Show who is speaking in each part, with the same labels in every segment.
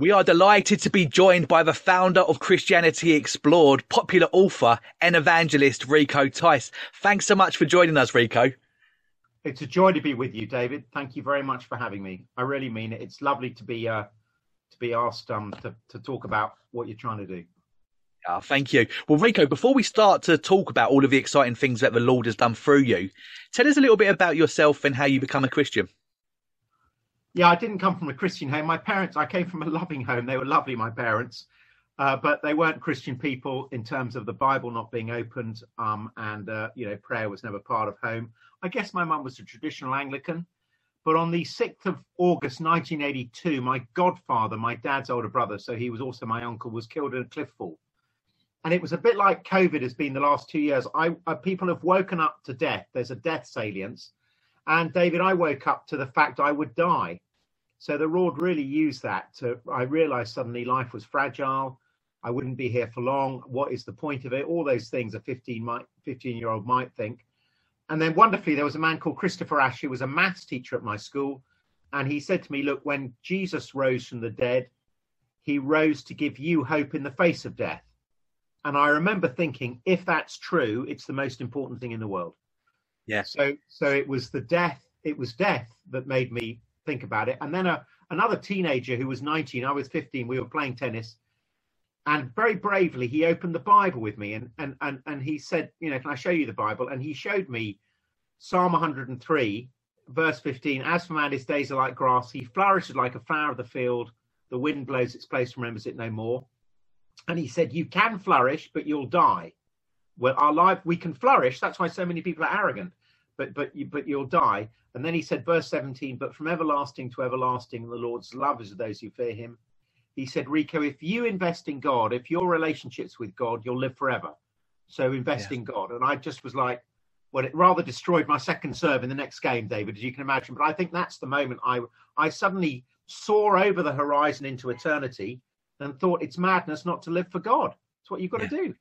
Speaker 1: We are delighted to be joined by the founder of Christianity Explored, popular author and evangelist Rico Tice. Thanks so much for joining us, Rico.
Speaker 2: It's a joy to be with you, David. Thank you very much for having me. I really mean it. It's lovely to be uh, to be asked um, to, to talk about what you're trying to do.
Speaker 1: Oh, thank you. Well, Rico, before we start to talk about all of the exciting things that the Lord has done through you, tell us a little bit about yourself and how you become a Christian.
Speaker 2: Yeah, I didn't come from a Christian home. My parents, I came from a loving home. They were lovely, my parents, uh, but they weren't Christian people in terms of the Bible not being opened, um, and uh, you know, prayer was never part of home. I guess my mum was a traditional Anglican, but on the 6th of August 1982, my godfather, my dad's older brother, so he was also my uncle, was killed in a cliff fall. And it was a bit like COVID has been the last two years. I, uh, people have woken up to death. There's a death salience and David, I woke up to the fact I would die. So the Lord really used that to, I realized suddenly life was fragile. I wouldn't be here for long. What is the point of it? All those things a 15, might, 15 year old might think. And then wonderfully, there was a man called Christopher Ash, who was a maths teacher at my school. And he said to me, Look, when Jesus rose from the dead, he rose to give you hope in the face of death. And I remember thinking, if that's true, it's the most important thing in the world.
Speaker 1: Yeah.
Speaker 2: So so it was the death. It was death that made me think about it. And then a, another teenager who was 19, I was 15. We were playing tennis, and very bravely he opened the Bible with me, and and and and he said, you know, can I show you the Bible? And he showed me Psalm 103, verse 15. As for man, his days are like grass. He flourishes like a flower of the field. The wind blows its place, remembers it no more. And he said, you can flourish, but you'll die. Well, our life we can flourish. That's why so many people are arrogant but but you but you'll die. And then he said, verse 17, but from everlasting to everlasting, the Lord's love is of those who fear him. He said, Rico, if you invest in God, if your relationships with God, you'll live forever. So invest yeah. in God. And I just was like, well, it rather destroyed my second serve in the next game, David, as you can imagine. But I think that's the moment I I suddenly saw over the horizon into eternity and thought it's madness not to live for God. It's what you've got
Speaker 1: yeah.
Speaker 2: to do.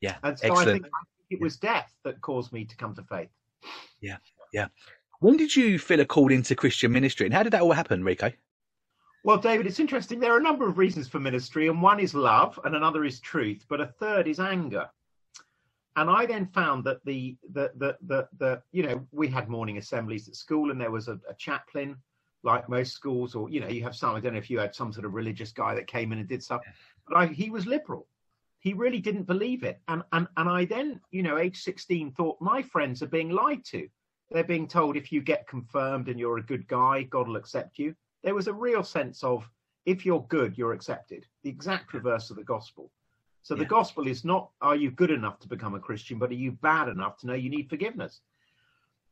Speaker 1: Yeah.
Speaker 2: And so I think, I think it was death that caused me to come to faith.
Speaker 1: Yeah, yeah. When did you feel a call into Christian ministry, and how did that all happen, Rico?
Speaker 2: Well, David, it's interesting. There are a number of reasons for ministry, and one is love, and another is truth, but a third is anger. And I then found that the the the the, the you know we had morning assemblies at school, and there was a, a chaplain, like most schools, or you know you have some. I don't know if you had some sort of religious guy that came in and did stuff, but I, he was liberal he really didn't believe it. And, and, and I then, you know, age 16 thought my friends are being lied to. They're being told if you get confirmed and you're a good guy, God will accept you. There was a real sense of if you're good, you're accepted. The exact reverse of the gospel. So yeah. the gospel is not are you good enough to become a Christian, but are you bad enough to know you need forgiveness?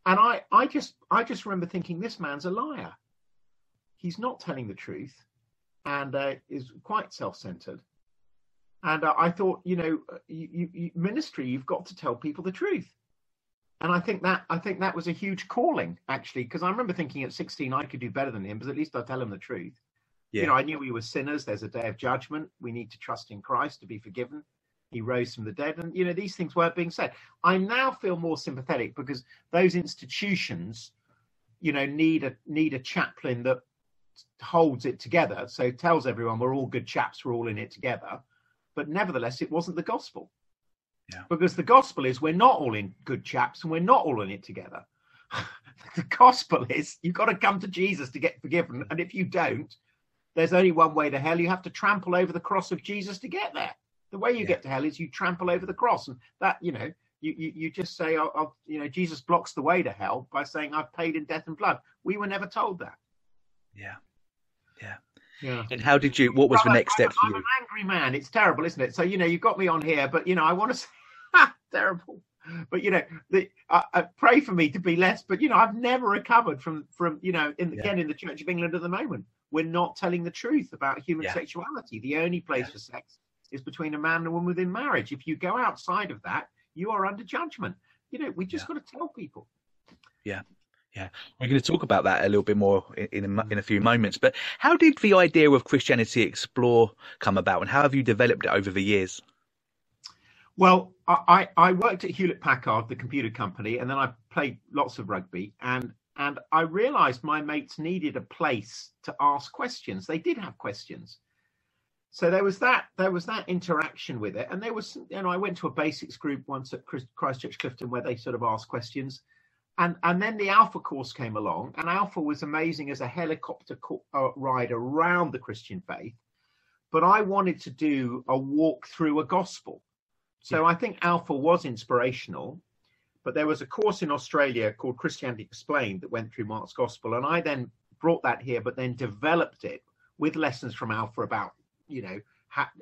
Speaker 2: And I, I just I just remember thinking this man's a liar. He's not telling the truth and uh, is quite self-centered and uh, I thought, you know, uh, you, you, ministry, you've got to tell people the truth. And I think that I think that was a huge calling, actually, because I remember thinking at 16 I could do better than him, but at least I tell him the truth. Yeah. You know, I knew we were sinners. There's a day of judgment. We need to trust in Christ to be forgiven. He rose from the dead, and you know these things weren't being said. I now feel more sympathetic because those institutions, you know, need a need a chaplain that holds it together. So tells everyone we're all good chaps, we're all in it together but nevertheless, it wasn't the gospel.
Speaker 1: Yeah.
Speaker 2: Because the gospel is we're not all in good chaps and we're not all in it together. the gospel is you've got to come to Jesus to get forgiven. And if you don't, there's only one way to hell. You have to trample over the cross of Jesus to get there. The way you yeah. get to hell is you trample over the cross. And that, you know, you, you, you just say, I'll, I'll, you know, Jesus blocks the way to hell by saying, I've paid in death and blood. We were never told that.
Speaker 1: Yeah. Yeah.
Speaker 2: Yeah.
Speaker 1: And how did you? What was well, the next
Speaker 2: I'm,
Speaker 1: step for
Speaker 2: I'm
Speaker 1: you?
Speaker 2: an angry man. It's terrible, isn't it? So you know, you've got me on here, but you know, I want to say, terrible. But you know, the, uh, uh, pray for me to be less. But you know, I've never recovered from from you know, in, yeah. again in the Church of England at the moment, we're not telling the truth about human yeah. sexuality. The only place yeah. for sex is between a man and a woman within marriage. If you go outside of that, you are under judgment. You know, we just got to tell people.
Speaker 1: Yeah. Yeah, we're going to talk about that a little bit more in in a, in a, few moments. But how did the idea of Christianity Explore come about, and how have you developed it over the years?
Speaker 2: Well, I, I worked at Hewlett Packard, the computer company, and then I played lots of rugby, and and I realised my mates needed a place to ask questions. They did have questions, so there was that there was that interaction with it and there was you know i went to a basics group once at christchurch clifton where they sort of asked questions and and then the alpha course came along and alpha was amazing as a helicopter co- uh, ride around the christian faith but i wanted to do a walk through a gospel. So i think alpha was inspirational but there was a course in australia called christianity explained that went through mark's gospel and i then brought that here but then developed it with lessons from alpha about you know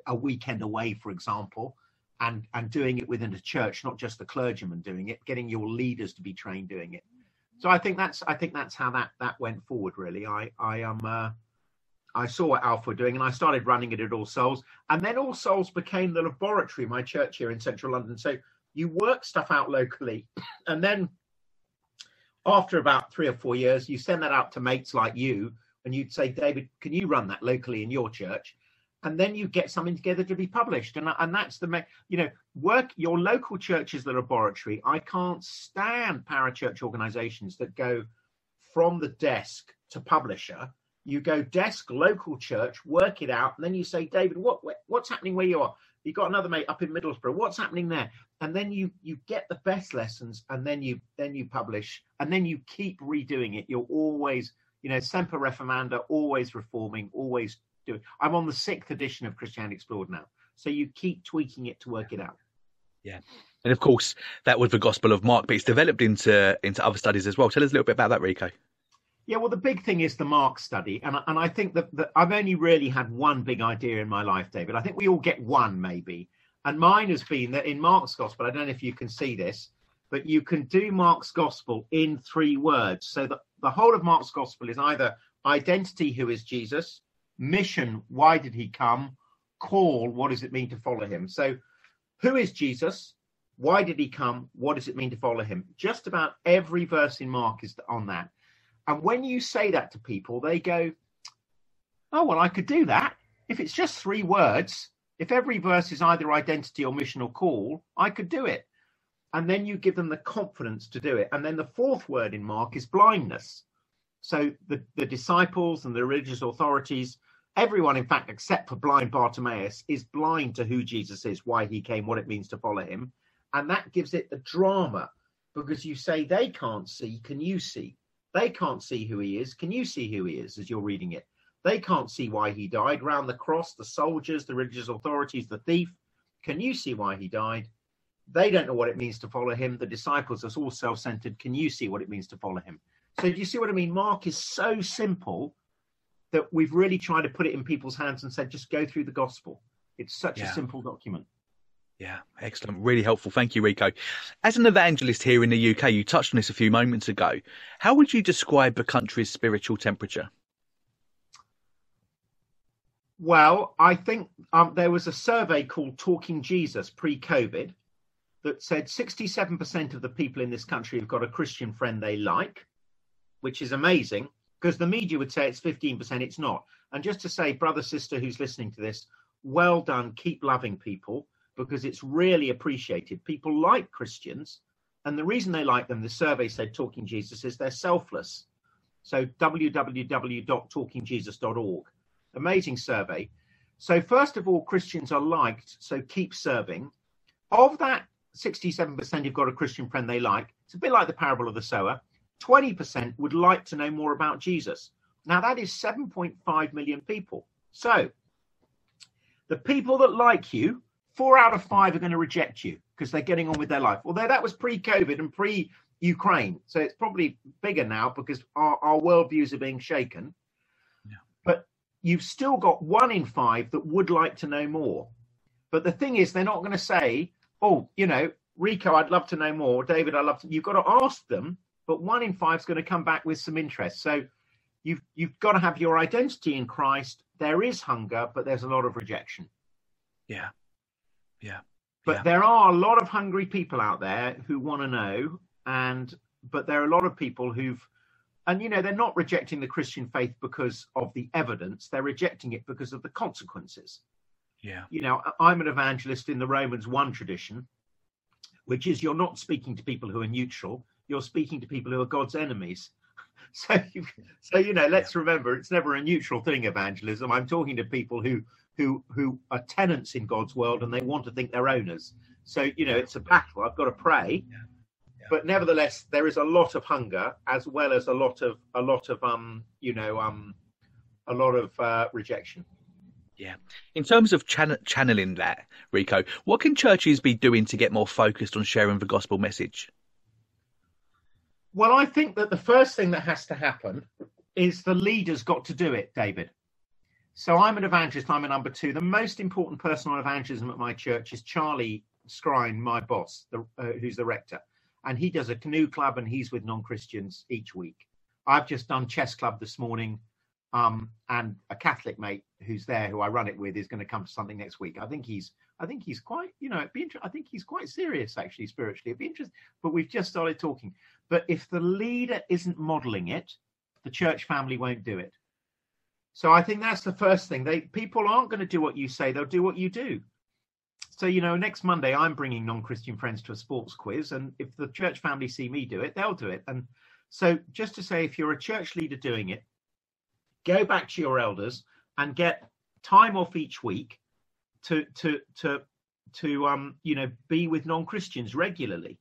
Speaker 2: a weekend away for example and and doing it within a church, not just the clergyman doing it, getting your leaders to be trained doing it. So I think that's I think that's how that that went forward. Really, I I um uh, I saw what Alpha were doing, and I started running it at All Souls, and then All Souls became the laboratory, my church here in Central London. So you work stuff out locally, and then after about three or four years, you send that out to mates like you, and you'd say, David, can you run that locally in your church? And then you get something together to be published. And and that's the you know work your local church is the laboratory i can't stand parachurch organizations that go from the desk to publisher. You go desk local church work it out and then you say david what what's happening where you are? You got another mate up in middlesbrough. What's happening there? And then you you get the best lessons and then you then you publish and then you keep redoing it. You're always you know semper reformanda always reforming always doing. I'm on the sixth edition of Christianity Explored now, so you keep tweaking it to work it out.
Speaker 1: Yeah, and of course that was the Gospel of Mark, but it's developed into into other studies as well. Tell us a little bit about that, Rico.
Speaker 2: Yeah, well, the big thing is the Mark study, and and I think that, that I've only really had one big idea in my life, David. I think we all get one, maybe, and mine has been that in Mark's Gospel. I don't know if you can see this, but you can do Mark's Gospel in three words. So that the whole of Mark's Gospel is either identity, who is Jesus, mission, why did he come? Call, what does it mean to follow him? So, who is Jesus? Why did he come? What does it mean to follow him? Just about every verse in Mark is on that. And when you say that to people, they go, Oh, well, I could do that. If it's just three words, if every verse is either identity or mission or call, I could do it. And then you give them the confidence to do it. And then the fourth word in Mark is blindness. So the, the disciples and the religious authorities Everyone, in fact, except for blind Bartimaeus, is blind to who Jesus is, why he came, what it means to follow him. And that gives it the drama because you say they can't see, can you see? They can't see who he is. Can you see who he is as you're reading it? They can't see why he died. Round the cross, the soldiers, the religious authorities, the thief. Can you see why he died? They don't know what it means to follow him. The disciples are all self centered. Can you see what it means to follow him? So, do you see what I mean? Mark is so simple that we've really tried to put it in people's hands and said, just go through the gospel. It's such yeah. a simple document.
Speaker 1: Yeah, excellent. Really helpful. Thank you, Rico. As an evangelist here in the UK, you touched on this a few moments ago. How would you describe the country's spiritual temperature?
Speaker 2: Well, I think um, there was a survey called Talking Jesus pre COVID that said 67% of the people in this country have got a Christian friend they like, which is amazing because the media would say it's 15%, it's not. And just to say, brother, sister who's listening to this, well done, keep loving people because it's really appreciated. People like Christians, and the reason they like them, the survey said, Talking Jesus, is they're selfless. So www.talkingjesus.org. Amazing survey. So, first of all, Christians are liked, so keep serving. Of that 67% who've got a Christian friend they like, it's a bit like the parable of the sower. 20% would like to know more about Jesus. Now, that is 7.5 million people. So, the people that like you, four out of five are going to reject you because they're getting on with their life. Although that was pre COVID and pre Ukraine. So, it's probably bigger now because our, our worldviews are being shaken. Yeah. But you've still got one in five that would like to know more. But the thing is, they're not going to say, oh, you know, Rico, I'd love to know more. David, I'd love to. You've got to ask them but one in five is going to come back with some interest. So you've you've got to have your identity in Christ. There is hunger, but there's a lot of rejection.
Speaker 1: Yeah, yeah.
Speaker 2: But
Speaker 1: yeah.
Speaker 2: there are a lot of hungry people out there who want to know, and but there are a lot of people who've and you know they're not rejecting the Christian faith because of the evidence; they're rejecting it because of the consequences.
Speaker 1: Yeah.
Speaker 2: You know, I'm an evangelist in the Romans one tradition, which is you're not speaking to people who are neutral you're speaking to people who are God's enemies. so you, so you know, let's remember it's never a neutral thing. Evangelism. I'm talking to people who who who are tenants in God's world and they want to think they're owners. So you know, it's a battle. I've got to pray,
Speaker 1: Yeah. Yeah.
Speaker 2: but nevertheless, there is a lot of hunger as well as a lot of a lot of um you know um a lot of uh, rejection. Yeah.
Speaker 1: In terms of chan- channeling that, Rico, what can churches be doing to get more focused on sharing the gospel message?
Speaker 2: Well, I think that the first thing that has to happen is the leader's got to do it, David. So I'm an evangelist, I'm a number two. The most important person on evangelism at my church is Charlie Skrine, my boss, the, uh, who's the rector. And he does a canoe club and he's with non Christians each week. I've just done chess club this morning. Um, and a Catholic mate who's there, who I run it with, is going to come to something next week. I think he's, I think he's quite, you know, it'd be inter- I think he's quite serious actually spiritually. It'd be interesting, but we've just started talking. But if the leader isn't modeling it, the church family won't do it. So I think that's the first thing. They people aren't going to do what you say; they'll do what you do. So you know, next Monday I'm bringing non-Christian friends to a sports quiz, and if the church family see me do it, they'll do it. And so, just to say, if you're a church leader doing it, go back to your elders and get time off each week to to to to um you know be with non-Christians regularly.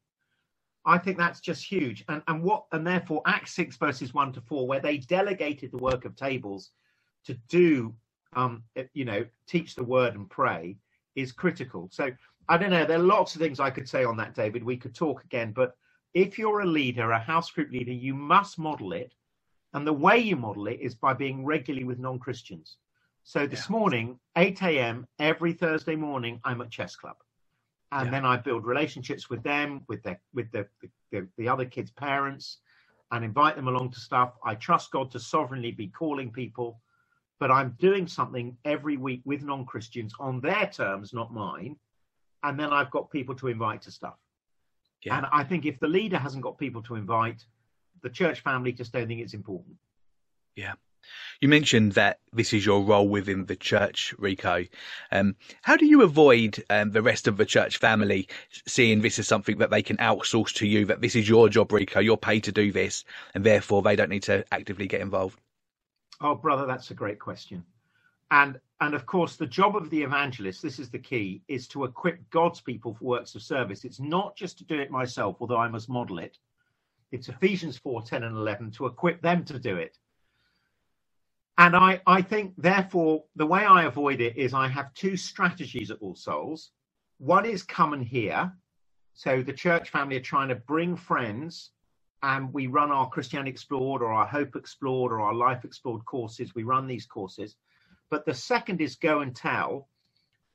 Speaker 2: I think that's just huge. And and what and therefore Acts six verses one to four, where they delegated the work of tables to do um you know teach the word and pray is critical. So I don't know. There are lots of things I could say on that, David. We could talk again, but if you're a leader, a house group leader, you must model it. And the way you model it is by being regularly with non Christians. So this
Speaker 1: Yeah.
Speaker 2: morning, 8 a.m., every Thursday morning, I'm at chess club. And
Speaker 1: Yeah.
Speaker 2: then I build relationships with them, with their with the, the, the, the other kids' parents, and invite them along to stuff. I trust God to sovereignly be calling people, but I'm doing something every week with non Christians on their terms, not mine. And then I've got people to invite to stuff.
Speaker 1: Yeah.
Speaker 2: And I think if the leader hasn't got people to invite, the church family just don't think it's important.
Speaker 1: You mentioned that this is your role within the church, Rico. Um, how do you avoid um, the rest of the church family seeing this as something that they can outsource to you? That this is your job, Rico. You're paid to do this, and therefore they don't need to actively get involved.
Speaker 2: Oh, brother, that's a great question. And and of course, the job of the evangelist, this is the key, is to equip God's people for works of service. It's not just to do it myself, although I must model it. It's Ephesians 4, 10 and 11 to equip them to do it. And I, I think, therefore, the way I avoid it is I have two strategies at All Souls. One is come and hear. So the church family are trying to bring friends and we run our Christianity Explored or our Hope Explored or our Life Explored courses. We run these courses. But the second is go and tell.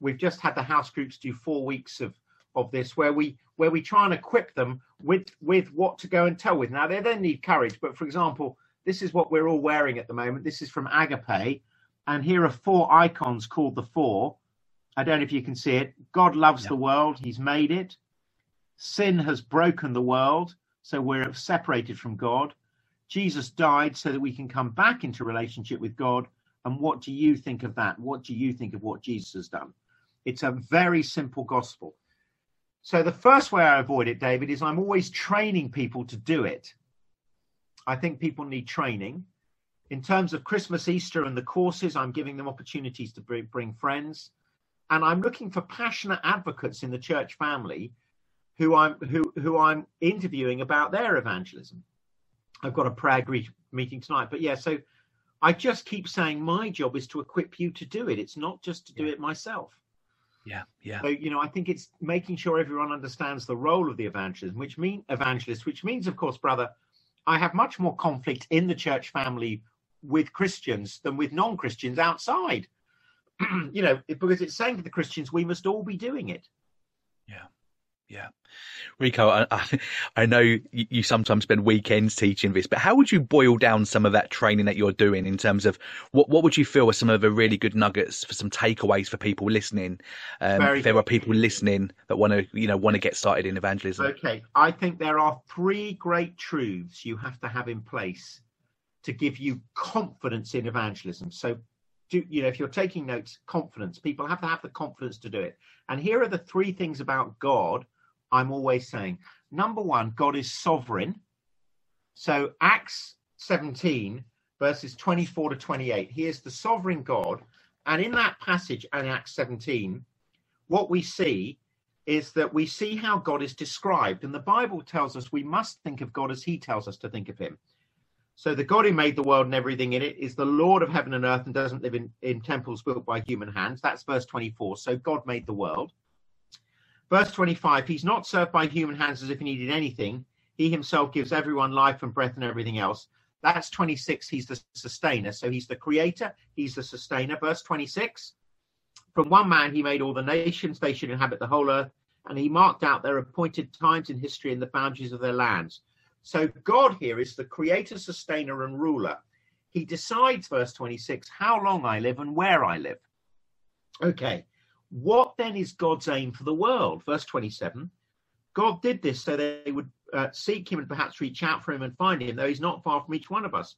Speaker 2: We've just had the house groups do four weeks of of this where we where we try and equip them with with what to go and tell with. Now they then need courage, but for example, this is what we're all wearing at the moment. This is from Agape, and here are four icons called the Four. I don't know if you can see it. God loves
Speaker 1: Yeah.
Speaker 2: the world; He's made it. Sin has broken the world, so we're separated from God. Jesus died so that we can come back into relationship with God. And what do you think of that? What do you think of what Jesus has done? It's a very simple gospel. So the first way I avoid it, David, is I'm always training people to do it. I think people need training. In terms of Christmas, Easter, and the courses, I'm giving them opportunities to bring, friends. And I'm looking for passionate advocates in the church family who I'm who who I'm interviewing about their evangelism. I've got a prayer meeting tonight, but yeah, so I just keep saying my job is to equip you to do it. It's not just to do
Speaker 1: Yeah.
Speaker 2: it myself.
Speaker 1: Yeah, yeah,
Speaker 2: So you know, I think it's making sure everyone understands the role of the evangelism, which mean evangelist, which means, of course, brother, I have much more conflict in the church family with Christians than with non-Christians outside. you know, because it's saying to the Christians, we must all be doing it.
Speaker 1: yeah. Rico, I, I, I know you, you sometimes spend weekends teaching this, but how would you boil down some of that training that you're doing in terms of what what would you feel are some of the really good nuggets for some takeaways for people listening? Um,
Speaker 2: Very
Speaker 1: if there are people listening that want to, you know, want to get started in evangelism.
Speaker 2: Okay, I think there are three great truths you have to have in place to give you confidence in evangelism. So, do you know if you're taking notes, confidence. People have to have the confidence to do it. And here are the three things about God I'm always saying. Number one, God is sovereign. So Acts 17, verses 24 to 28. He is the sovereign God. And in that passage in Acts 17, what we see is that we see how God is described. And the Bible tells us we must think of God as he tells us to think of him. So the God who made the world and everything in it is the Lord of heaven and earth and doesn't live in, in temples built by human hands. That's verse 24. So God made the world. Verse 25, he's not served by human hands as if he needed anything. He himself gives everyone life and breath and everything else. That's 26. He's the sustainer. So he's the creator, he's the sustainer. Verse 26 From one man he made all the nations, they should inhabit the whole earth, and he marked out their appointed times in history and the boundaries of their lands. So God here is the creator, sustainer, and ruler. He decides, verse 26, how long I live and where I live. Okay, what then is God's aim for the world? Verse 27 God did this so they would uh, seek him and perhaps reach out for him and find him, though he's not far from each one of us.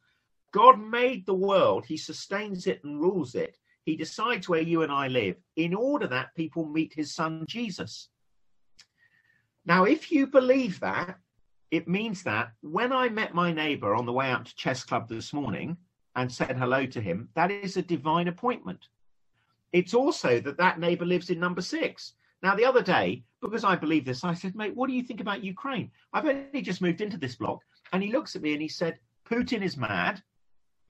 Speaker 2: God made the world, he sustains it and rules it. He decides where you and I live in order that people meet his son Jesus. Now, if you believe that, it means that when I met my neighbor on the way out to chess club this morning and said hello to him, that is a divine appointment. It's also that that neighbor lives in number six. Now, the other day, because I believe this, I said, mate, what do you think about Ukraine? I've only just moved into this block. And he looks at me and he said, Putin is mad.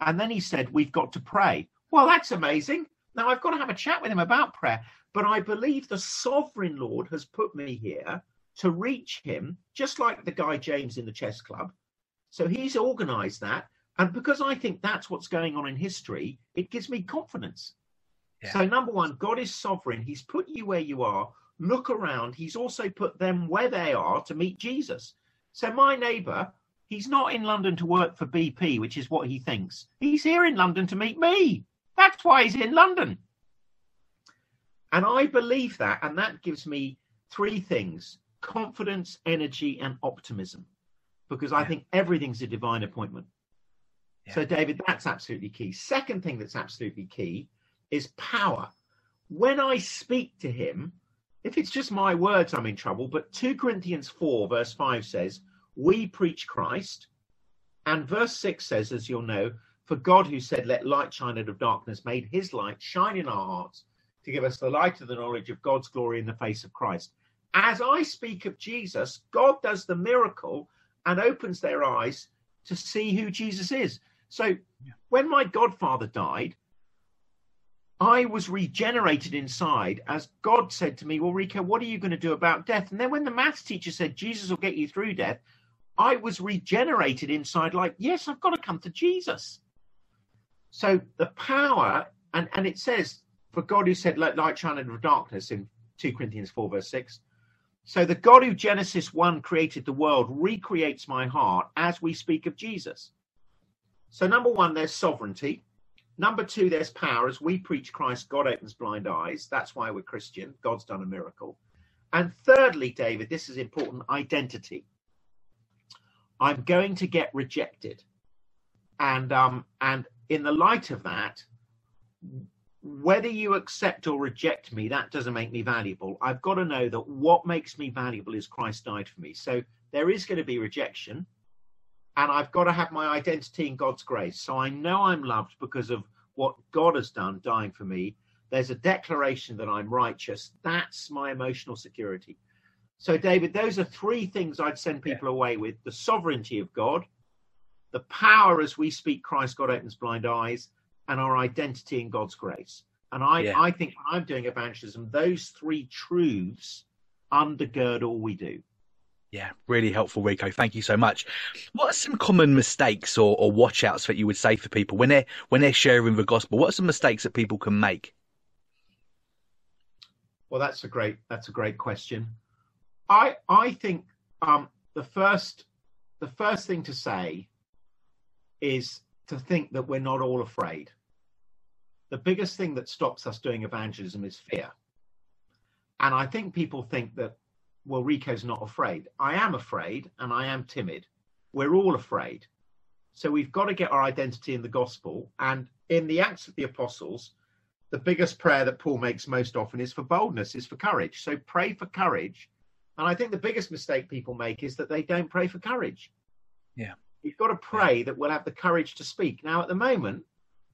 Speaker 2: And then he said, we've got to pray. Well, that's amazing. Now, I've got to have a chat with him about prayer. But I believe the sovereign Lord has put me here to reach him, just like the guy James in the chess club. So he's organized that. And because I think that's what's going on in history, it gives me confidence. Yeah. So, number one, God is sovereign. He's put you where you are. Look around. He's also put them where they are to meet Jesus. So, my neighbor, he's not in London to work for BP, which is what he thinks. He's here in London to meet me. That's why he's in London. And I believe that. And that gives me three things confidence, energy, and optimism, because I think everything's a divine appointment. Yeah. So, David, that's absolutely key. Second thing that's absolutely key is power. When I speak to him, if it's just my words, I'm in trouble. But 2 Corinthians 4, verse 5 says, We preach Christ. And verse 6 says, as you'll know, for God who said, Let light shine out of darkness, made his light shine in our hearts to give us the light of the knowledge of God's glory in the face of Christ as I speak of Jesus, God does the miracle and opens their eyes to see who Jesus is. So yeah. when my godfather died, I was regenerated inside as God said to me, Well, Rico, what are you going to do about death? And then when the maths teacher said, Jesus will get you through death, I was regenerated inside, like, Yes, I've got to come to Jesus. So the power, and, and it says, For God who said, Let light shine out of darkness in 2 Corinthians 4, verse 6, so the God who Genesis 1 created the world recreates my heart as we speak of Jesus. So number one, there's sovereignty. Number two, there's power. As we preach Christ, God opens blind eyes. That's why we're Christian. God's done a miracle. And thirdly, David, this is important identity. I'm going to get rejected. And um, and in the light of that, whether you accept or reject me, that doesn't make me valuable. I've got to know that what makes me valuable is Christ died for me. So there is going to be rejection, and I've got to have my identity in God's grace. So I know I'm loved because of what God has done, dying for me. There's a declaration that I'm righteous. That's my emotional security. So, David, those are three things I'd send people yeah. away with the sovereignty of God, the power as we speak Christ, God opens blind eyes, and our identity in God's grace. And I, yeah. I think I'm doing evangelism, those three truths undergird all we do.
Speaker 1: Yeah, really helpful, Rico. Thank you so much. What are some common mistakes or, or watchouts that you would say for people when they're when they're sharing the gospel? What are some mistakes that people can make?
Speaker 2: Well, that's a great that's a great question. I I think um, the first the first thing to say is to think that we're not all afraid the biggest thing that stops us doing evangelism is fear. And I think people think that, well, Rico's not afraid. I am afraid and I am timid. We're all afraid. So we've got to get our identity in the gospel. And in the Acts of the Apostles, the biggest prayer that Paul makes most often is for boldness, is for courage. So pray for courage. And I think the biggest mistake people make is that they don't pray for courage.
Speaker 1: Yeah
Speaker 2: We've got to pray that we'll have the courage to speak. Now, at the moment,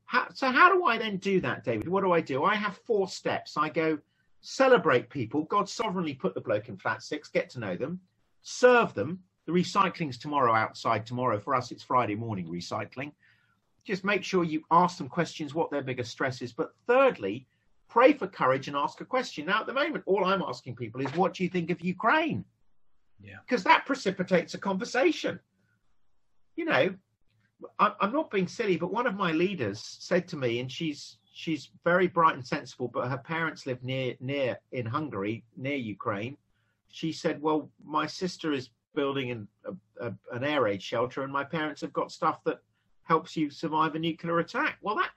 Speaker 2: how, so how do I then do that, David? What do I do? I have four steps. I go celebrate people. God sovereignly put the bloke in flat six, get to know them, serve them. The recycling's tomorrow outside tomorrow. For us, it's Friday morning recycling. Just make sure you ask them questions, what their biggest stress is. But thirdly, pray for courage and ask a question. Now, at the moment, all I'm asking people is, what do you think of Ukraine?
Speaker 1: Yeah.
Speaker 2: Because that precipitates a conversation. You know, I'm not being silly, but one of my leaders said to me, and she's she's very bright and sensible, but her parents live near near in Hungary, near Ukraine. She said, "Well, my sister is building an a, a, an air raid shelter, and my parents have got stuff that helps you survive a nuclear attack." Well, that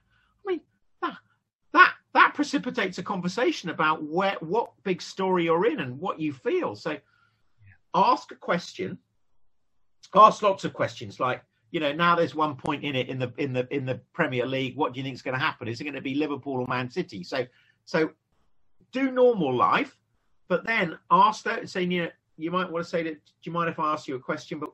Speaker 2: I mean that that that precipitates a conversation about where what big story you're in and what you feel. So, ask a question. Ask lots of questions like you know, now there's one point in it in the in the in the Premier League. What do you think is going to happen? Is it going to be Liverpool or Man City? So, so do normal life, but then ask that and say, you know, you might want to say that. Do you mind if I ask you a question? But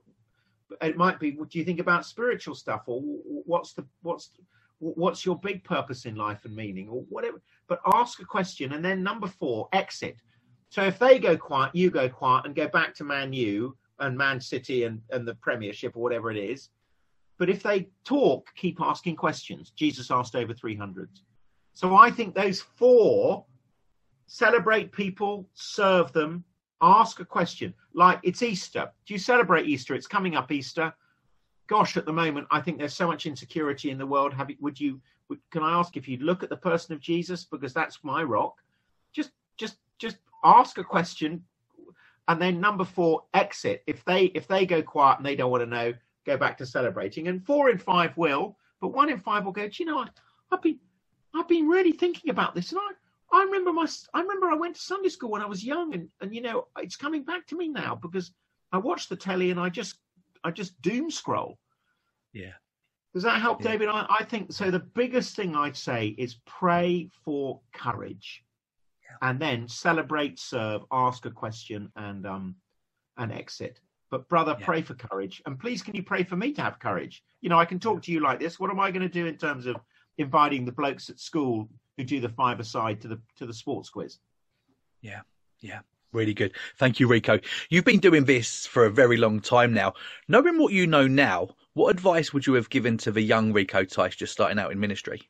Speaker 2: it might be, what do you think about spiritual stuff, or what's the what's what's your big purpose in life and meaning, or whatever. But ask a question, and then number four, exit. So if they go quiet, you go quiet, and go back to Man U and Man City and, and the Premiership or whatever it is but if they talk, keep asking questions. Jesus asked over 300. So I think those four celebrate people, serve them, ask a question. Like it's Easter. Do you celebrate Easter? It's coming up Easter. Gosh, at the moment, I think there's so much insecurity in the world. Have you, would you? Would, can I ask if you'd look at the person of Jesus because that's my rock? Just, just, just ask a question, and then number four, exit. If they if they go quiet and they don't want to know, go back to celebrating, and four in five will, but one in five will go. Do you know? I, I've been I've been really thinking about this, and I I remember my I remember I went to Sunday school when I was young, and and you know it's coming back to me now because I watch the telly and I just I just doom scroll.
Speaker 1: Yeah.
Speaker 2: Does that help, yeah. David? I, I think so. The biggest thing I'd say is pray for courage, and then celebrate, serve, ask a question, and um, and exit. But brother, yeah. pray for courage. And please, can you pray for me to have courage? You know, I can talk to you like this. What am I going to do in terms of inviting the blokes at school who do the five aside to the to the sports quiz?
Speaker 1: Yeah, yeah. Really good. Thank you, Rico. You've been doing this for a very long time now. Knowing what you know now, what advice would you have given to the young Rico Tice just starting out in ministry?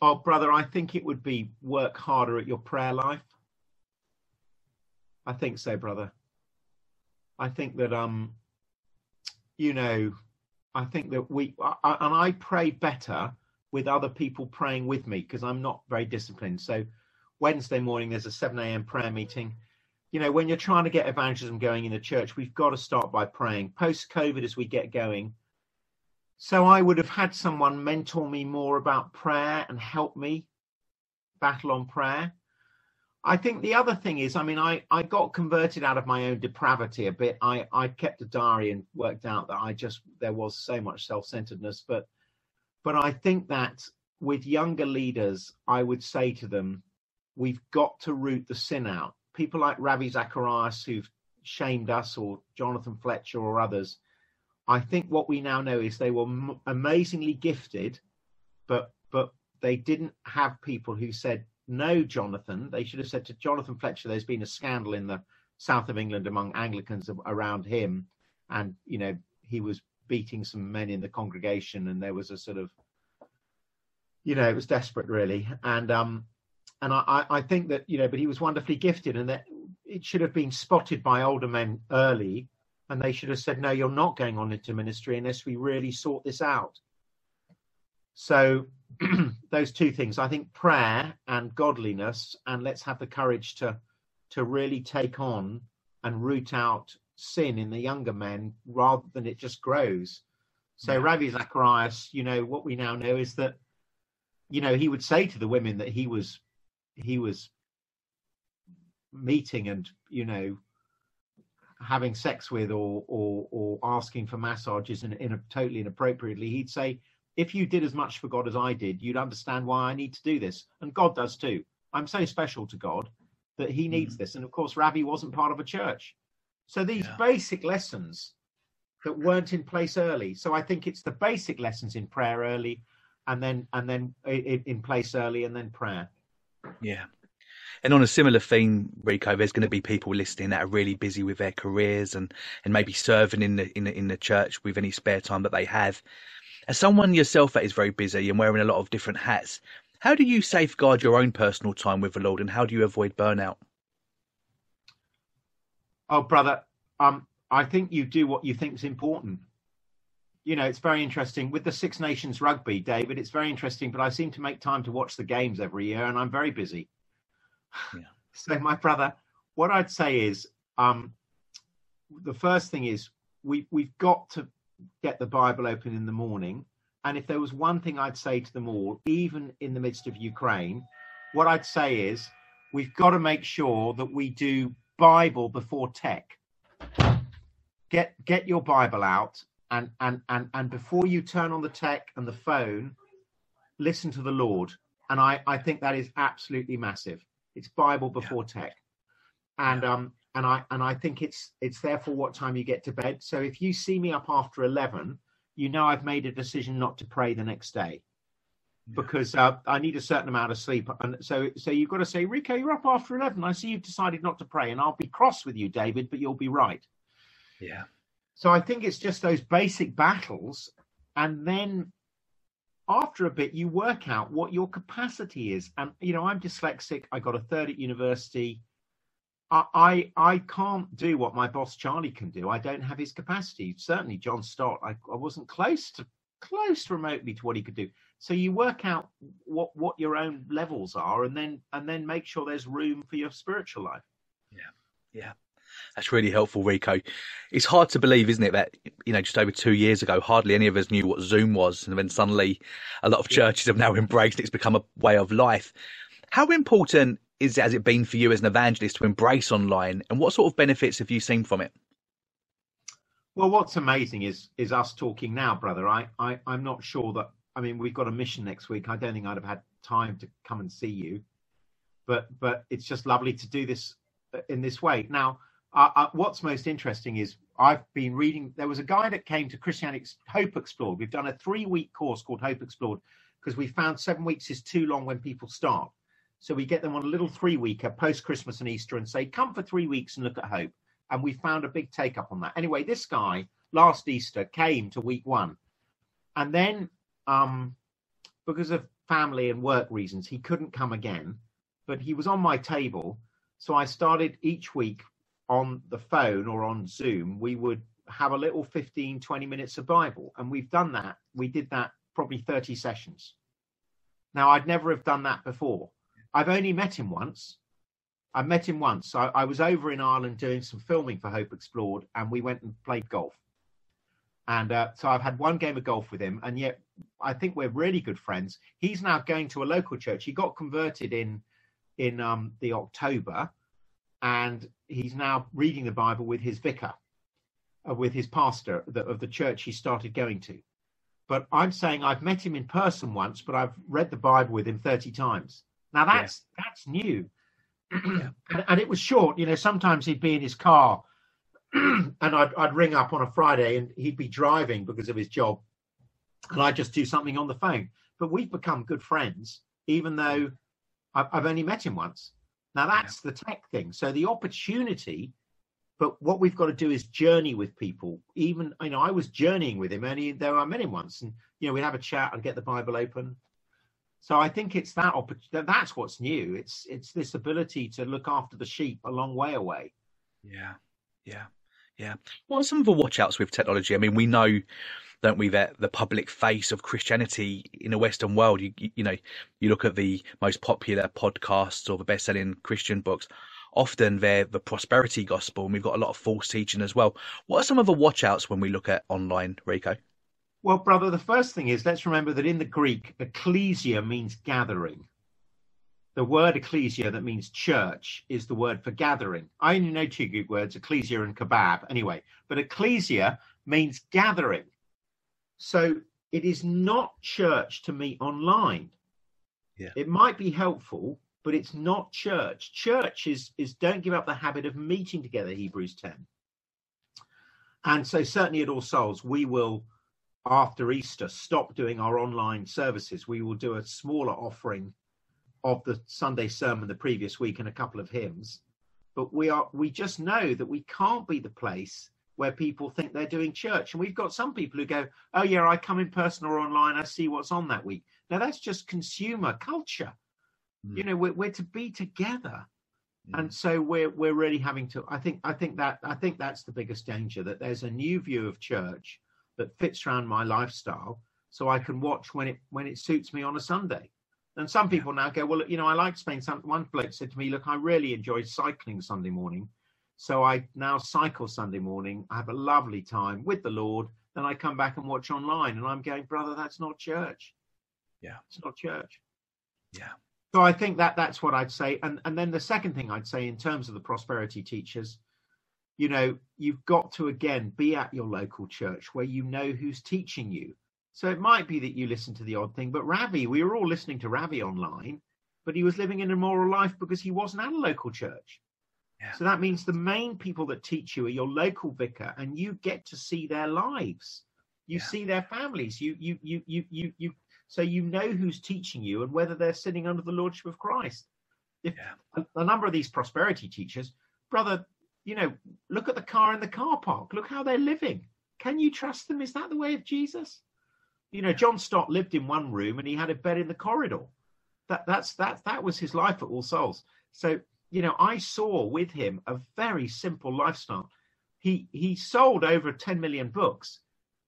Speaker 2: Oh, brother, I think it would be work harder at your prayer life. I think so, brother. I think that um, you know, I think that we I, and I pray better with other people praying with me because I'm not very disciplined. So Wednesday morning there's a 7 a.m. prayer meeting. You know, when you're trying to get evangelism going in the church, we've got to start by praying. Post COVID, as we get going, so I would have had someone mentor me more about prayer and help me battle on prayer. I think the other thing is, I mean, I, I got converted out of my own depravity a bit. I, I kept a diary and worked out that I just there was so much self-centeredness. But but I think that with younger leaders, I would say to them, we've got to root the sin out. People like Ravi Zacharias who've shamed us, or Jonathan Fletcher or others. I think what we now know is they were m- amazingly gifted, but but they didn't have people who said no Jonathan. They should have said to Jonathan Fletcher, there's been a scandal in the south of England among Anglicans around him. And, you know, he was beating some men in the congregation and there was a sort of, you know, it was desperate really. And, um, and I, I think that, you know, but he was wonderfully gifted and that it should have been spotted by older men early and they should have said, no, you're not going on into ministry unless we really sort this out. So those two things, I think prayer and godliness, and let's have the courage to to really take on and root out sin in the younger men rather than it just grows. So yeah. Ravi Zacharias, you know, what we now know is that, you know, he would say to the women that he was he was meeting and, you know, having sex with or or or asking for massages in, in a totally inappropriately, he'd say, if you did as much for God as I did, you'd understand why I need to do this. And God does too. I'm so special to God that he needs mm. this. And of course, Ravi wasn't part of a church. So these yeah. basic lessons that weren't in place early. So I think it's the basic lessons in prayer early, and then and then in, in place early, and then prayer.
Speaker 1: Yeah. And on a similar theme, Rico, there's going to be people listening that are really busy with their careers and, and maybe serving in the, in the in the church with any spare time that they have. As someone yourself that is very busy and wearing a lot of different hats, how do you safeguard your own personal time with the Lord, and how do you avoid burnout?
Speaker 2: Oh, brother, um, I think you do what you think is important. You know, it's very interesting with the Six Nations rugby, David. It's very interesting, but I seem to make time to watch the games every year, and I'm very busy. Yeah. So, my brother, what I'd say is, um, the first thing is we we've got to get the Bible open in the morning. And if there was one thing I'd say to them all, even in the midst of Ukraine, what I'd say is we've got to make sure that we do Bible before tech. Get get your Bible out and and and and before you turn on the tech and the phone, listen to the Lord. And I I think that is absolutely massive. It's Bible before yeah. tech. And um and I and I think it's it's therefore what time you get to bed. So if you see me up after eleven, you know I've made a decision not to pray the next day yeah. because uh, I need a certain amount of sleep. And so so you've got to say, Rico, you're up after eleven. I see you've decided not to pray, and I'll be cross with you, David, but you'll be right.
Speaker 1: Yeah.
Speaker 2: So I think it's just those basic battles, and then after a bit you work out what your capacity is. And you know, I'm dyslexic. I got a third at university I, I can't do what my boss Charlie can do. I don't have his capacity. Certainly, John Stott, I, I wasn't close to close remotely to what he could do. So you work out what what your own levels are, and then and then make sure there's room for your spiritual life.
Speaker 1: Yeah, yeah, that's really helpful, Rico. It's hard to believe, isn't it, that you know just over two years ago, hardly any of us knew what Zoom was, and then suddenly a lot of churches have now embraced it. It's become a way of life. How important is has it been for you as an evangelist to embrace online, and what sort of benefits have you seen from it?
Speaker 2: Well, what's amazing is is us talking now, brother. I, I I'm not sure that. I mean, we've got a mission next week. I don't think I'd have had time to come and see you, but but it's just lovely to do this in this way. Now, uh, uh, what's most interesting is I've been reading. There was a guy that came to Christianity Hope Explored. We've done a three week course called Hope Explored because we found seven weeks is too long when people start. So we get them on a little three weeker post Christmas and Easter and say, come for three weeks and look at hope. And we found a big take up on that. Anyway, this guy last Easter came to week one. And then, um, because of family and work reasons, he couldn't come again. But he was on my table. So I started each week on the phone or on Zoom. We would have a little 15, 20 minutes of Bible. And we've done that. We did that probably 30 sessions. Now, I'd never have done that before. I've only met him once. I met him once. I, I was over in Ireland doing some filming for Hope Explored, and we went and played golf. And uh, so I've had one game of golf with him, and yet I think we're really good friends. He's now going to a local church. He got converted in in um, the October, and he's now reading the Bible with his vicar, uh, with his pastor the, of the church he started going to. But I'm saying I've met him in person once, but I've read the Bible with him 30 times. Now that's yeah. that's new, and, and, it was short. You know, sometimes he'd be in his car, and I'd I'd ring up on a Friday, and he'd be driving because of his job, and I'd just do something on the phone. But we've become good friends, even though I've, I've only met him once. Now that's yeah. the tech thing. So the opportunity, but what we've got to do is journey with people. Even you know, I was journeying with him, only though I met him once, and you know, we'd have a chat and get the Bible open, so I think it's that opportunity. That's what's new. It's it's this ability to look after the sheep a long way away.
Speaker 1: Yeah, yeah, yeah. What are some of the watchouts with technology? I mean, we know, don't we, that the public face of Christianity in the Western world. You you know, you look at the most popular podcasts or the best-selling Christian books. Often they're the prosperity gospel, and we've got a lot of false teaching as well. What are some of the watchouts when we look at online, Rico?
Speaker 2: Well, brother, the first thing is let's remember that in the Greek, ecclesia means gathering. The word ecclesia that means church is the word for gathering. I only know two Greek words, ecclesia and kebab, anyway, but ecclesia means gathering. So it is not church to meet online. Yeah. It might be helpful, but it's not church. Church is, is don't give up the habit of meeting together, Hebrews 10. And so, certainly at All Souls, we will, after Easter, stop doing our online services. We will do a smaller offering of the Sunday sermon the previous week and a couple of hymns. But we are we just know that we can't be the place where people think they're doing church. And we've got some people who go, Oh yeah, I come in person or online, I see what's on that week. Now that's just consumer culture. Mm. You know, we're, we're to be together. Mm. And so we're we're really having to I think I think that I think that's the biggest danger that there's a new view of church that fits around my lifestyle so I can watch when it when it suits me on a Sunday. And some people now go, well, you know, I like Spain. Some one bloke said to me, look, I really enjoy cycling Sunday morning, so I now cycle Sunday morning. I have a lovely time with the Lord. Then I come back and watch online, and I'm going, brother, that's not church.
Speaker 1: Yeah,
Speaker 2: it's not church.
Speaker 1: Yeah.
Speaker 2: So I think that that's what I'd say. And and then the second thing I'd say in terms of the prosperity teachers, you know, you've got to again be at your local church where you know who's teaching you so it might be that you listen to the odd thing, but Ravi, we were all listening to Ravi online, but he was living an immoral life because he wasn't at a local church. Yeah. So that means the main people that teach you are your local vicar, and you get to see their lives. You yeah. see their families. You you you you you you. So you know who's teaching you and whether they're sitting under the lordship of Christ. If yeah. a, a number of these prosperity teachers, brother, you know, look at the car in the car park. Look how they're living. Can you trust them? Is that the way of Jesus? You know, John Stott lived in one room and he had a bed in the corridor. That that's that that was his life at All Souls. So you know, I saw with him a very simple lifestyle. He he sold over 10 million books,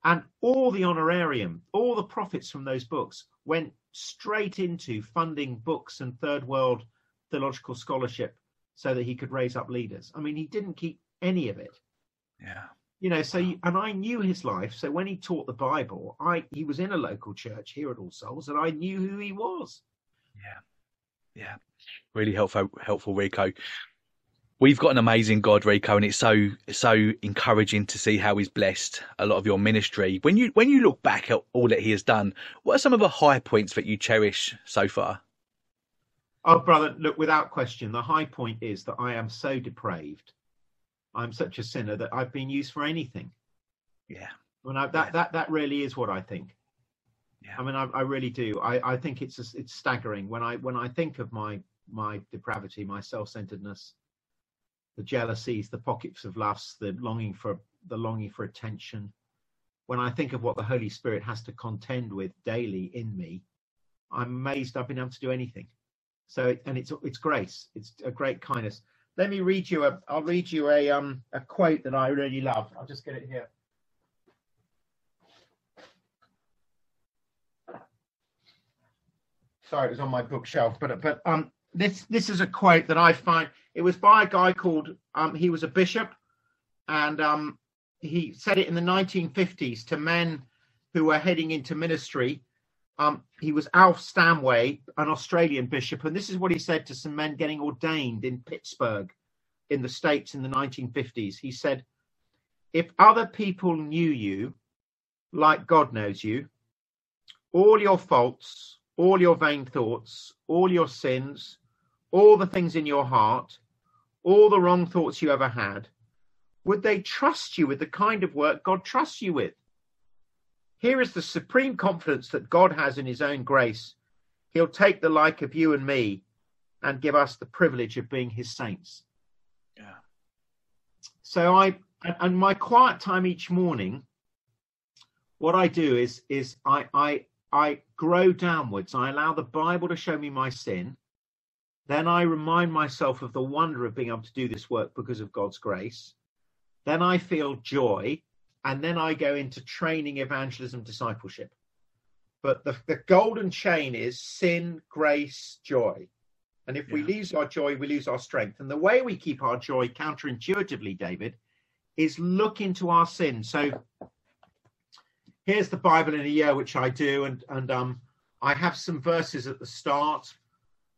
Speaker 2: and all the honorarium, all the profits from those books went straight into funding books and third world theological scholarship so that he could raise up leaders. I mean, he didn't keep any of it.
Speaker 1: Yeah.
Speaker 2: You know so and i knew his life. So when he taught the bible i he was in a local church here at all souls and i knew who he was.
Speaker 1: Yeah. Yeah. Really helpful helpful rico. We've got an amazing god rico and it's so so encouraging to see how he's blessed a lot of your ministry. When you when you look back at all that he has done what are some of the high points that you cherish so far
Speaker 2: oh brother look without question the high point is that i am so depraved I'm such a sinner that I've been used for anything.
Speaker 1: Yeah.
Speaker 2: When I, that,
Speaker 1: yeah.
Speaker 2: that, that really is what I think.
Speaker 1: Yeah.
Speaker 2: I mean, I, I really do. I, I think it's, it's staggering when I, when I think of my, my depravity, my self-centeredness, the jealousies, the pockets of lust, the longing for, the longing for attention. When I think of what the Holy Spirit has to contend with daily in me, I'm amazed I've been able to do anything. So, and it's, it's grace. It's a great kindness let me read you a I'll read you a um a quote that I really love. I'll just get it here. Sorry, it was on my bookshelf, but but um this this is a quote that I find it was by a guy called um he was a bishop and um he said it in the 1950s to men who were heading into ministry um, he was Alf Stanway, an Australian bishop, and this is what he said to some men getting ordained in Pittsburgh in the States in the 1950s. He said, If other people knew you like God knows you, all your faults, all your vain thoughts, all your sins, all the things in your heart, all the wrong thoughts you ever had, would they trust you with the kind of work God trusts you with? Here is the supreme confidence that God has in his own grace. He'll take the like of you and me and give us the privilege of being his saints.
Speaker 1: Yeah.
Speaker 2: So I and my quiet time each morning, what I do is is I I I grow downwards. I allow the Bible to show me my sin. Then I remind myself of the wonder of being able to do this work because of God's grace. Then I feel joy and then I go into training, evangelism, discipleship. But the, the golden chain is sin, grace, joy. And if yeah. we lose our joy, we lose our strength. And the way we keep our joy counterintuitively, David, is look into our sin. So here's the Bible in a year, which I do, and and um, I have some verses at the start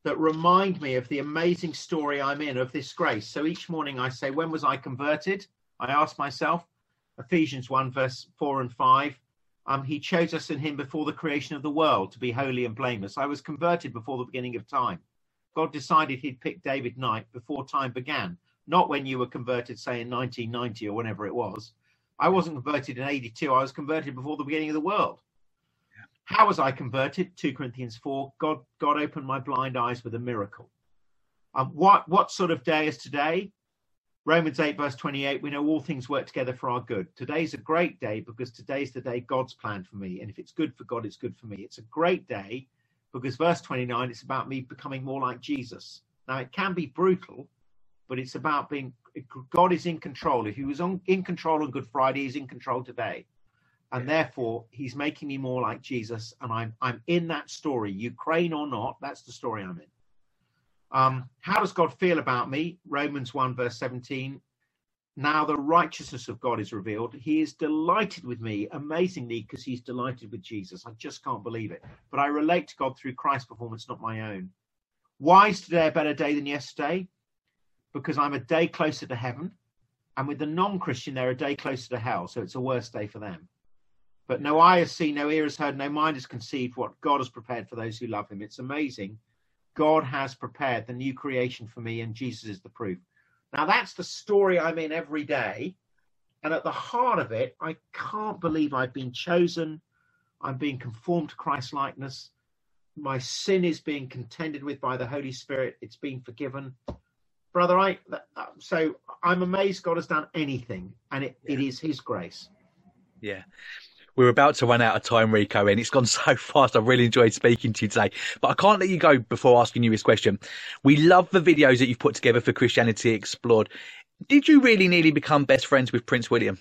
Speaker 2: that remind me of the amazing story I'm in of this grace. So each morning I say, when was I converted? I ask myself, Ephesians 1, verse 4 and 5. Um, he chose us in him before the creation of the world to be holy and blameless. I was converted before the beginning of time. God decided he'd pick David Knight before time began, not when you were converted, say in 1990 or whenever it was. I wasn't converted in 82. I was converted before the beginning of the world. Yeah. How was I converted? 2 Corinthians 4. God, God opened my blind eyes with a miracle. Um, what, what sort of day is today? Romans 8, verse 28, we know all things work together for our good. Today's a great day because today's the day God's planned for me. And if it's good for God, it's good for me. It's a great day because verse 29, it's about me becoming more like Jesus. Now, it can be brutal, but it's about being, God is in control. If he was on, in control on Good Friday, he's in control today. And therefore, he's making me more like Jesus. And I'm, I'm in that story, Ukraine or not, that's the story I'm in. Um, how does God feel about me? Romans 1, verse 17. Now the righteousness of God is revealed. He is delighted with me, amazingly, because he's delighted with Jesus. I just can't believe it. But I relate to God through Christ's performance, not my own. Why is today a better day than yesterday? Because I'm a day closer to heaven. And with the non Christian, they're a day closer to hell. So it's a worse day for them. But no eye has seen, no ear has heard, no mind has conceived what God has prepared for those who love him. It's amazing God has prepared the new creation for me, and Jesus is the proof. Now, that's the story I'm in every day. And at the heart of it, I can't believe I've been chosen. I'm being conformed to Christ likeness. My sin is being contended with by the Holy Spirit. It's been forgiven. Brother, I so I'm amazed God has done anything, and it, yeah. it is His grace.
Speaker 1: Yeah we're about to run out of time, Rico, and it's gone so fast. I've really enjoyed speaking to you today, but I can't let you go before asking you this question. We love the videos that you've put together for Christianity Explored. Did you really nearly become best friends with Prince William?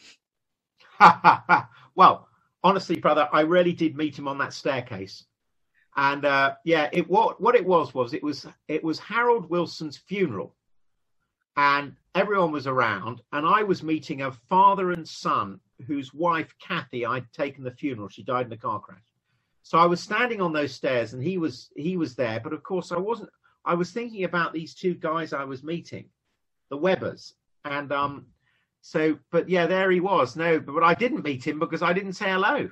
Speaker 2: well, honestly, brother, I really did meet him on that staircase. And uh, yeah, it what what it was was it was it was Harold Wilson's funeral, and everyone was around, and I was meeting a father and son whose wife Kathy I'd taken the funeral. She died in a car crash. So I was standing on those stairs, and he was he was there. But of course, I wasn't. I was thinking about these two guys I was meeting, the Webbers, and um. So, but yeah, there he was. No, but I didn't meet him because I didn't say hello.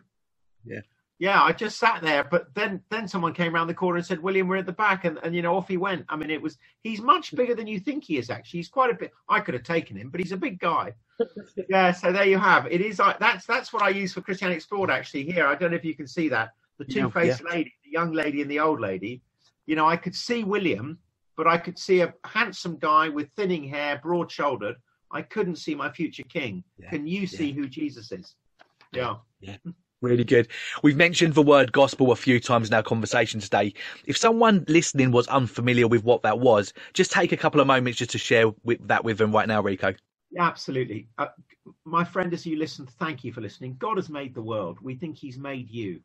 Speaker 1: Yeah
Speaker 2: yeah, I just sat there, but then then someone came around the corner and said, "William, we're at the back," and, and you know off he went. I mean, it was he's much bigger than you think he is. Actually, he's quite a bit. I could have taken him, but he's a big guy. Yeah, so there you have. It is like that's that's what I use for Christianity Explored. Actually, here I don't know if you can see that the two faced yeah. lady, the young lady and the old lady. You know, I could see William, but I could see a handsome guy with thinning hair, broad shouldered. I couldn't see my future king. Yeah. Can you see who Jesus is?
Speaker 1: Yeah. Yeah. Really good. We've mentioned the word gospel a few times in our conversation today. If someone listening was unfamiliar with what that was, just take a couple of moments just to share with, that with them right now, Rico.
Speaker 2: Absolutely. Uh, my friend, as you listen, thank you for listening. God has made the world. We think He's made you.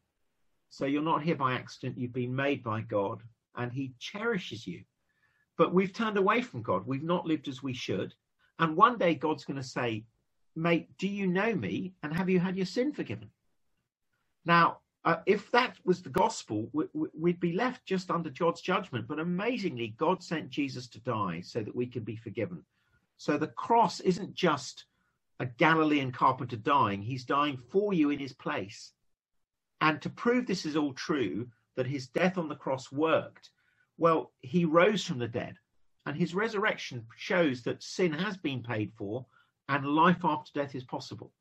Speaker 2: So you're not here by accident. You've been made by God and He cherishes you. But we've turned away from God. We've not lived as we should. And one day God's going to say, Mate, do you know me? And have you had your sin forgiven? Now, uh, if that was the gospel, we, would be left just under God's judgment. But amazingly, God sent Jesus to die so that we can be forgiven. So the cross isn't just a Galilean carpenter dying, he's dying for you in his place. And to prove this is all true, that his death on the cross worked, well, he rose from the dead. And his resurrection shows that sin has been paid for and life after death is possible.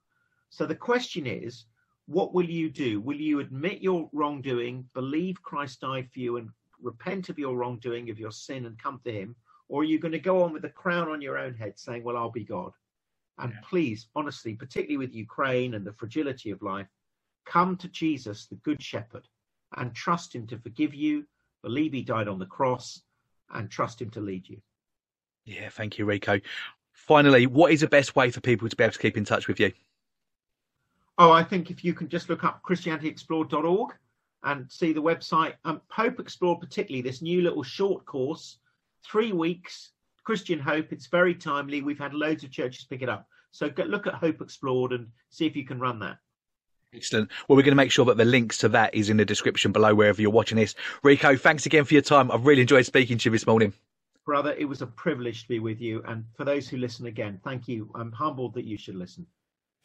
Speaker 2: So the question is, what will you do? Will you admit your wrongdoing, believe Christ died for you, and repent of your wrongdoing, of your sin, and come to Him? Or are you going to go on with the crown on your own head saying, Well, I'll be God? And yeah. please, honestly, particularly with Ukraine and the fragility of life, come to Jesus, the Good Shepherd, and trust Him to forgive you, believe He died on the cross, and trust Him to lead you.
Speaker 1: Yeah, thank you, Rico. Finally, what is the best way for people to be able to keep in touch with you?
Speaker 2: Oh, I think if you can just look up ChristianityExplored.org and see the website, um, Hope Explored, particularly this new little short course, three weeks, Christian Hope. It's very timely. We've had loads of churches pick it up. So go, look at Hope Explored and see if you can run that.
Speaker 1: Excellent. Well, we're going to make sure that the links to that is in the description below wherever you're watching this. Rico, thanks again for your time. I've really enjoyed speaking to you this morning.
Speaker 2: Brother, it was a privilege to be with you. And for those who listen again, thank you. I'm humbled that you should listen.